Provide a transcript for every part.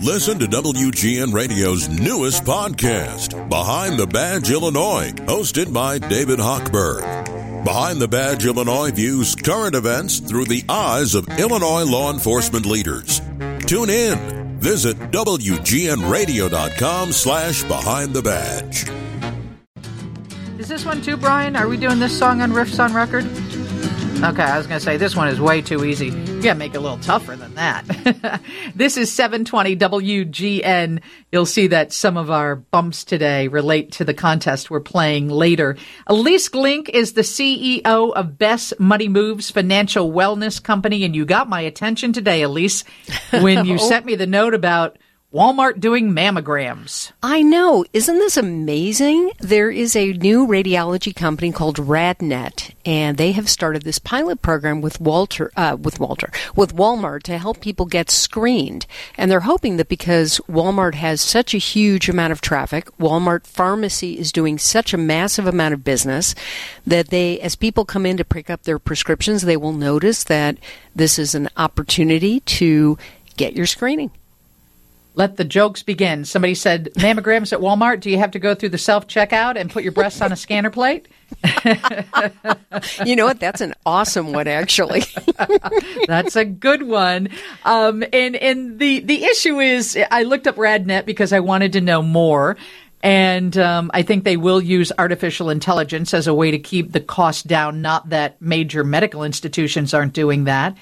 Listen to WGN Radio's newest podcast, Behind the Badge Illinois, hosted by David Hochberg. Behind the Badge Illinois views current events through the eyes of Illinois law enforcement leaders. Tune in. Visit WGNRadio.com slash Behind the Badge. Is this one too, Brian? Are we doing this song on Riffs on Record? Okay, I was going to say this one is way too easy. You got to make it a little tougher than that. this is 720 WGN. You'll see that some of our bumps today relate to the contest we're playing later. Ilyce Glink is the CEO of Best Money Moves Financial Wellness Company, and you got my attention today, Ilyce, when you oh. sent me the note about Walmart doing mammograms. I know. Isn't this amazing? There is a new radiology company called RadNet, and they have started this pilot program with Walter, uh, with Walter, with Walmart to help people get screened. And they're hoping that because Walmart has such a huge amount of traffic, Walmart pharmacy is doing such a massive amount of business that they, as people come in to pick up their prescriptions, they will notice that this is an opportunity to get your screening. Let the jokes begin. Somebody said, mammograms at Walmart, do you have to go through the self checkout and put your breasts on a scanner plate? you know what? That's an awesome one, actually. That's a good one. Um, and and the, the issue is, I looked up RadNet because I wanted to know more. And um, I think they will use artificial intelligence as a way to keep the cost down. Not that major medical institutions aren't doing that.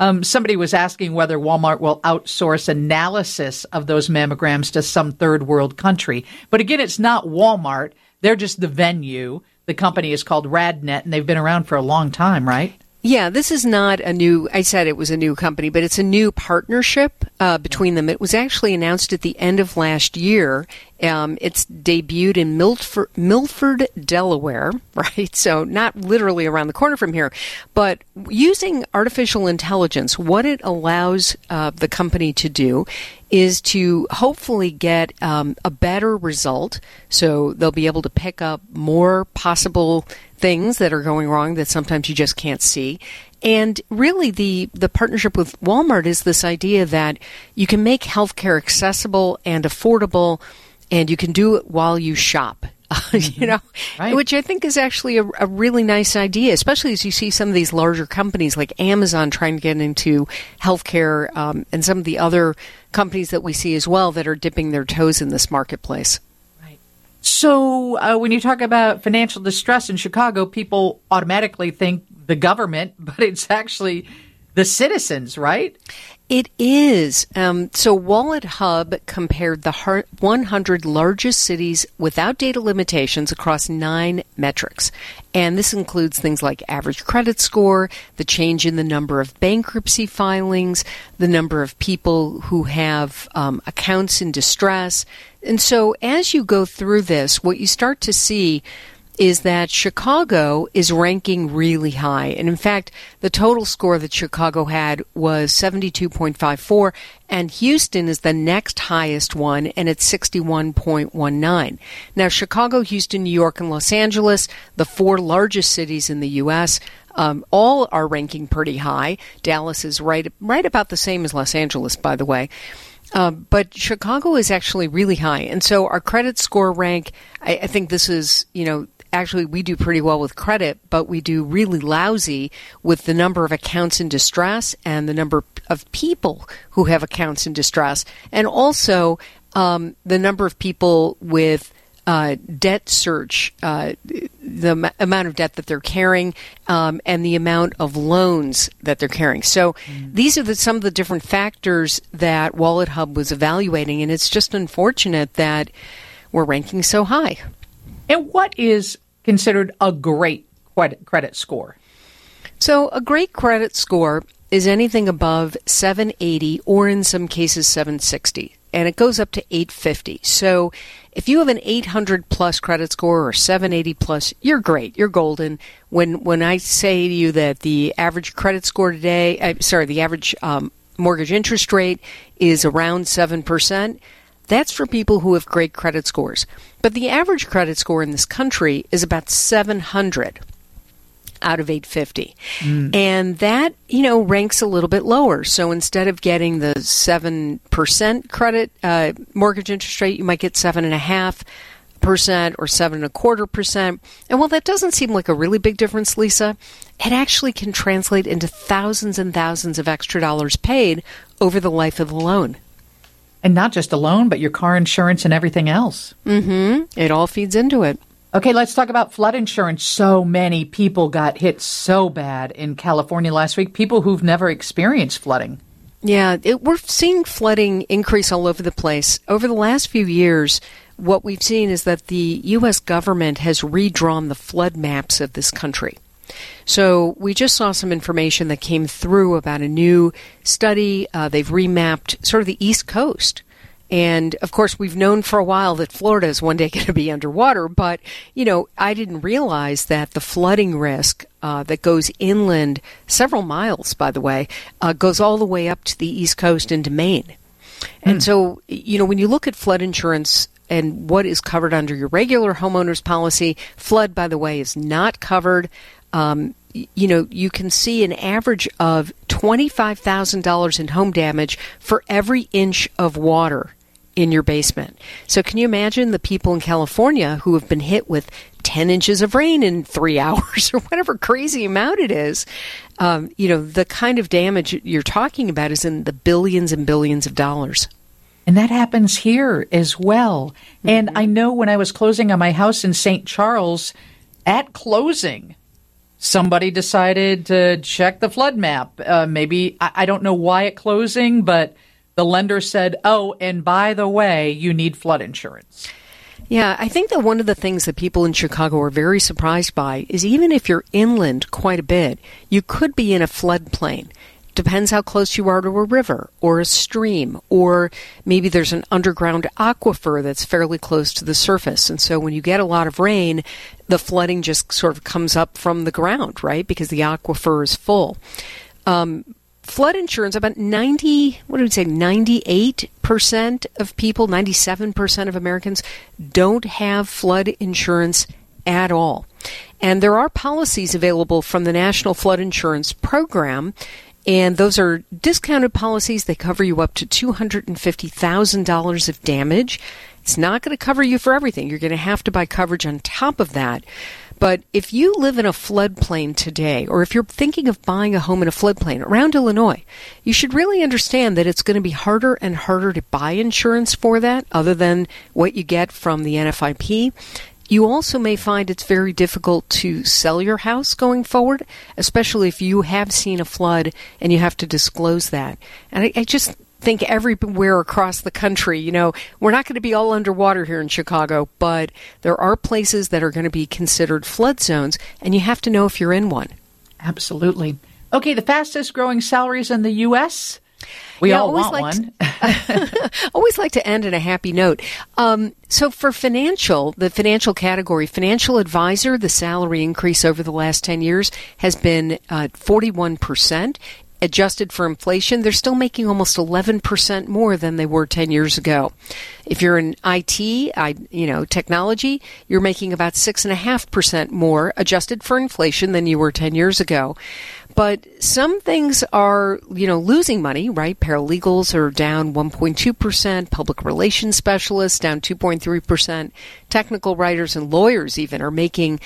Um, somebody was asking whether Walmart will outsource analysis of those mammograms to some third world country. But again, it's not Walmart. They're just the venue. The company is called RadNet, and they've been around for a long time, right? Yeah, this is not a new, I said it was a new company, but it's a new partnership uh, between them. It was actually announced at the end of last year. Um, it's debuted in Milford, Milford, Delaware, right? So not literally around the corner from here, but using artificial intelligence, what it allows uh, the company to do is to hopefully get um, a better result. So they'll be able to pick up more possible things that are going wrong that sometimes you just can't see. And really, the, the partnership with Walmart is this idea that you can make healthcare accessible and affordable, and you can do it while you shop. you know, right. which I think is actually a, a, really nice idea, especially as you see some of these larger companies like Amazon trying to get into healthcare um, and some of the other companies that we see as well that are dipping their toes in this marketplace. Right. So, uh, when you talk about financial distress in Chicago, people automatically think the government, but it's actually the citizens, right? It is. Um, so WalletHub compared the 100 largest cities without data limitations across nine metrics. And this includes things like average credit score, the change in the number of bankruptcy filings, the number of people who have um, accounts in distress. And so as you go through this, what you start to see is that Chicago is ranking really high. And in fact, the total score that Chicago had was 72.54, and Houston is the next highest one, and it's 61.19. Now, Chicago, Houston, New York, and Los Angeles, the four largest cities in the U.S., um, all are ranking pretty high. Dallas is right, right about the same as Los Angeles, by the way. Uh, but Chicago is actually really high. And so our credit score rank, I, I think this is, you know, actually we do pretty well with credit, but we do really lousy with the number of accounts in distress and the number of people who have accounts in distress, and also um, the number of people with uh, debt search, uh, the m- amount of debt that they're carrying, um, and the amount of loans that they're carrying. So mm. these are the, some of the different factors that WalletHub was evaluating, and it's just unfortunate that we're ranking so high. And what is considered a great credit score? So, a great credit score is anything above 780 or in some cases 760 and it goes up to 850. So if you have an 800 plus credit score or 780 plus, you're great. You're golden. When when I say to you that the average credit score today, uh, sorry, the average um, mortgage interest rate is around 7%, that's for people who have great credit scores. But the average credit score in this country is about 700. out of 850. Mm. And that, you know, ranks a little bit lower. So instead of getting the 7% credit uh, mortgage interest rate, you might get 7.5 percent or seven and a quarter percent. And while that doesn't seem like a really big difference, Lisa, it actually can translate into thousands and thousands of extra dollars paid over the life of the loan. And not just a loan, but your car insurance and everything else. Mm-hmm. It all feeds into it. Okay, let's talk about flood insurance. So many people got hit so bad in California last week, people who've never experienced flooding. Yeah, it, we're seeing flooding increase all over the place. Over the last few years, what we've seen is that the U.S. government has redrawn the flood maps of this country. So we just saw some information that came through about a new study. Uh, they've remapped sort of the East Coast and of course, we've known for a while that Florida is one day going to be underwater, but, you know, I didn't realize that the flooding risk uh, that goes inland, several miles, by the way, uh, goes all the way up to the East Coast into Maine. And mm. so, you know, when you look at flood insurance and what is covered under your regular homeowner's policy, flood, by the way, is not covered. Um, you know, you can see an average of $25,000 in home damage for every inch of water in your basement. So, can you imagine the people in California who have been hit with 10 inches of rain in three hours or whatever crazy amount it is? Um, you know, the kind of damage you're talking about is in the billions and billions of dollars. And that happens here as well. Mm-hmm. And I know when I was closing on my house in St. Charles, at closing, somebody decided to check the flood map. Uh, maybe, I, I don't know why at closing, but the lender said, oh, and by the way, you need flood insurance. Yeah, I think that one of the things that people in Chicago are very surprised by is even if you're inland quite a bit, you could be in a floodplain. Depends how close you are to a river or a stream, or maybe there's an underground aquifer that's fairly close to the surface. And so when you get a lot of rain, the flooding just sort of comes up from the ground, right? Because the aquifer is full. Um, flood insurance, about 90, what did we say, 98% of people, 97% of Americans don't have flood insurance at all. And there are policies available from the National Flood Insurance Program. And those are discounted policies. They cover you up to $250,000 of damage. It's not going to cover you for everything. You're going to have to buy coverage on top of that. But if you live in a floodplain today, or if you're thinking of buying a home in a floodplain around Illinois, you should really understand that it's going to be harder and harder to buy insurance for that, other than what you get from the NFIP. You also may find it's very difficult to sell your house going forward, especially if you have seen a flood and you have to disclose that. And I, I just think everywhere across the country. You know, we're not going to be all underwater here in Chicago, but there are places that are going to be considered flood zones, and you have to know if you're in one. Absolutely. Okay, the fastest growing salaries in the U.S. We yeah, all want one. To, always like to end on a happy note. Um, so for financial, the financial category, financial advisor, the salary increase over the last 10 years has been uh, 41% adjusted for inflation, they're still making almost 11% more than they were 10 years ago. If you're in IT, I, you know, technology, you're making about 6.5% more adjusted for inflation than you were 10 years ago. But some things are, you know, losing money, right? Paralegals are down 1.2%, public relations specialists down 2.3%, technical writers and lawyers even are making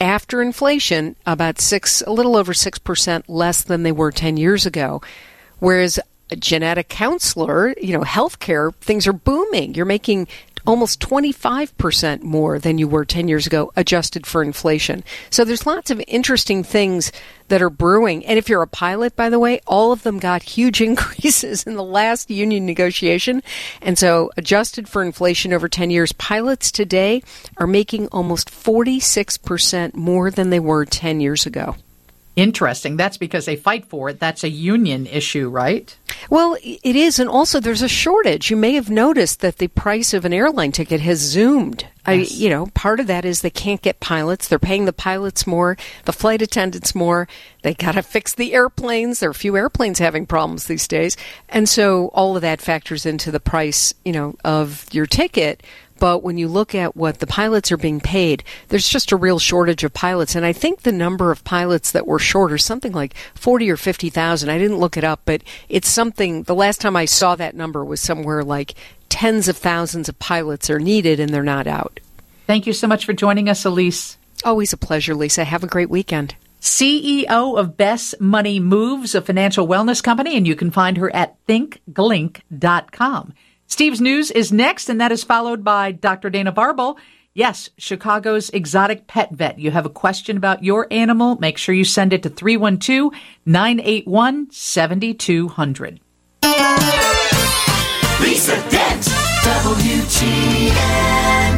after inflation about six, a little over 6% less than they were 10 years ago. Whereas a genetic counselor, you know, healthcare, things are booming. You're making almost 25% more than you were 10 years ago, adjusted for inflation. So there's lots of interesting things that are brewing. And if you're a pilot, by the way, all of them got huge increases in the last union negotiation. And so, adjusted for inflation over 10 years, pilots today are making almost 46% more than they were 10 years ago. Interesting. That's because they fight for it. That's a union issue, right? Well, it is. And also, there's a shortage. You may have noticed that the price of an airline ticket has zoomed. Yes. I, you know, part of that is they can't get pilots. They're paying the pilots more, the flight attendants more. They got to fix the airplanes. There are a few airplanes having problems these days. And so all of that factors into the price, you know, of your ticket. But when you look at what the pilots are being paid, there's just a real shortage of pilots. And I think the number of pilots that were short are something like 40 or 50,000. I didn't look it up, but it's something, the last time I saw that number was somewhere like tens of thousands of pilots are needed and they're not out. Thank you so much for joining us, Ilyce. Always a pleasure, Lisa. Have a great weekend. CEO of Best Money Moves, a financial wellness company, and you can find her at thinkglink.com. Steve's News is next, and that is followed by Dr. Dana Varble. Yes, Chicago's exotic pet vet. You have a question about your animal, make sure you send it to 312 981 7200. Lisa Dent, WGN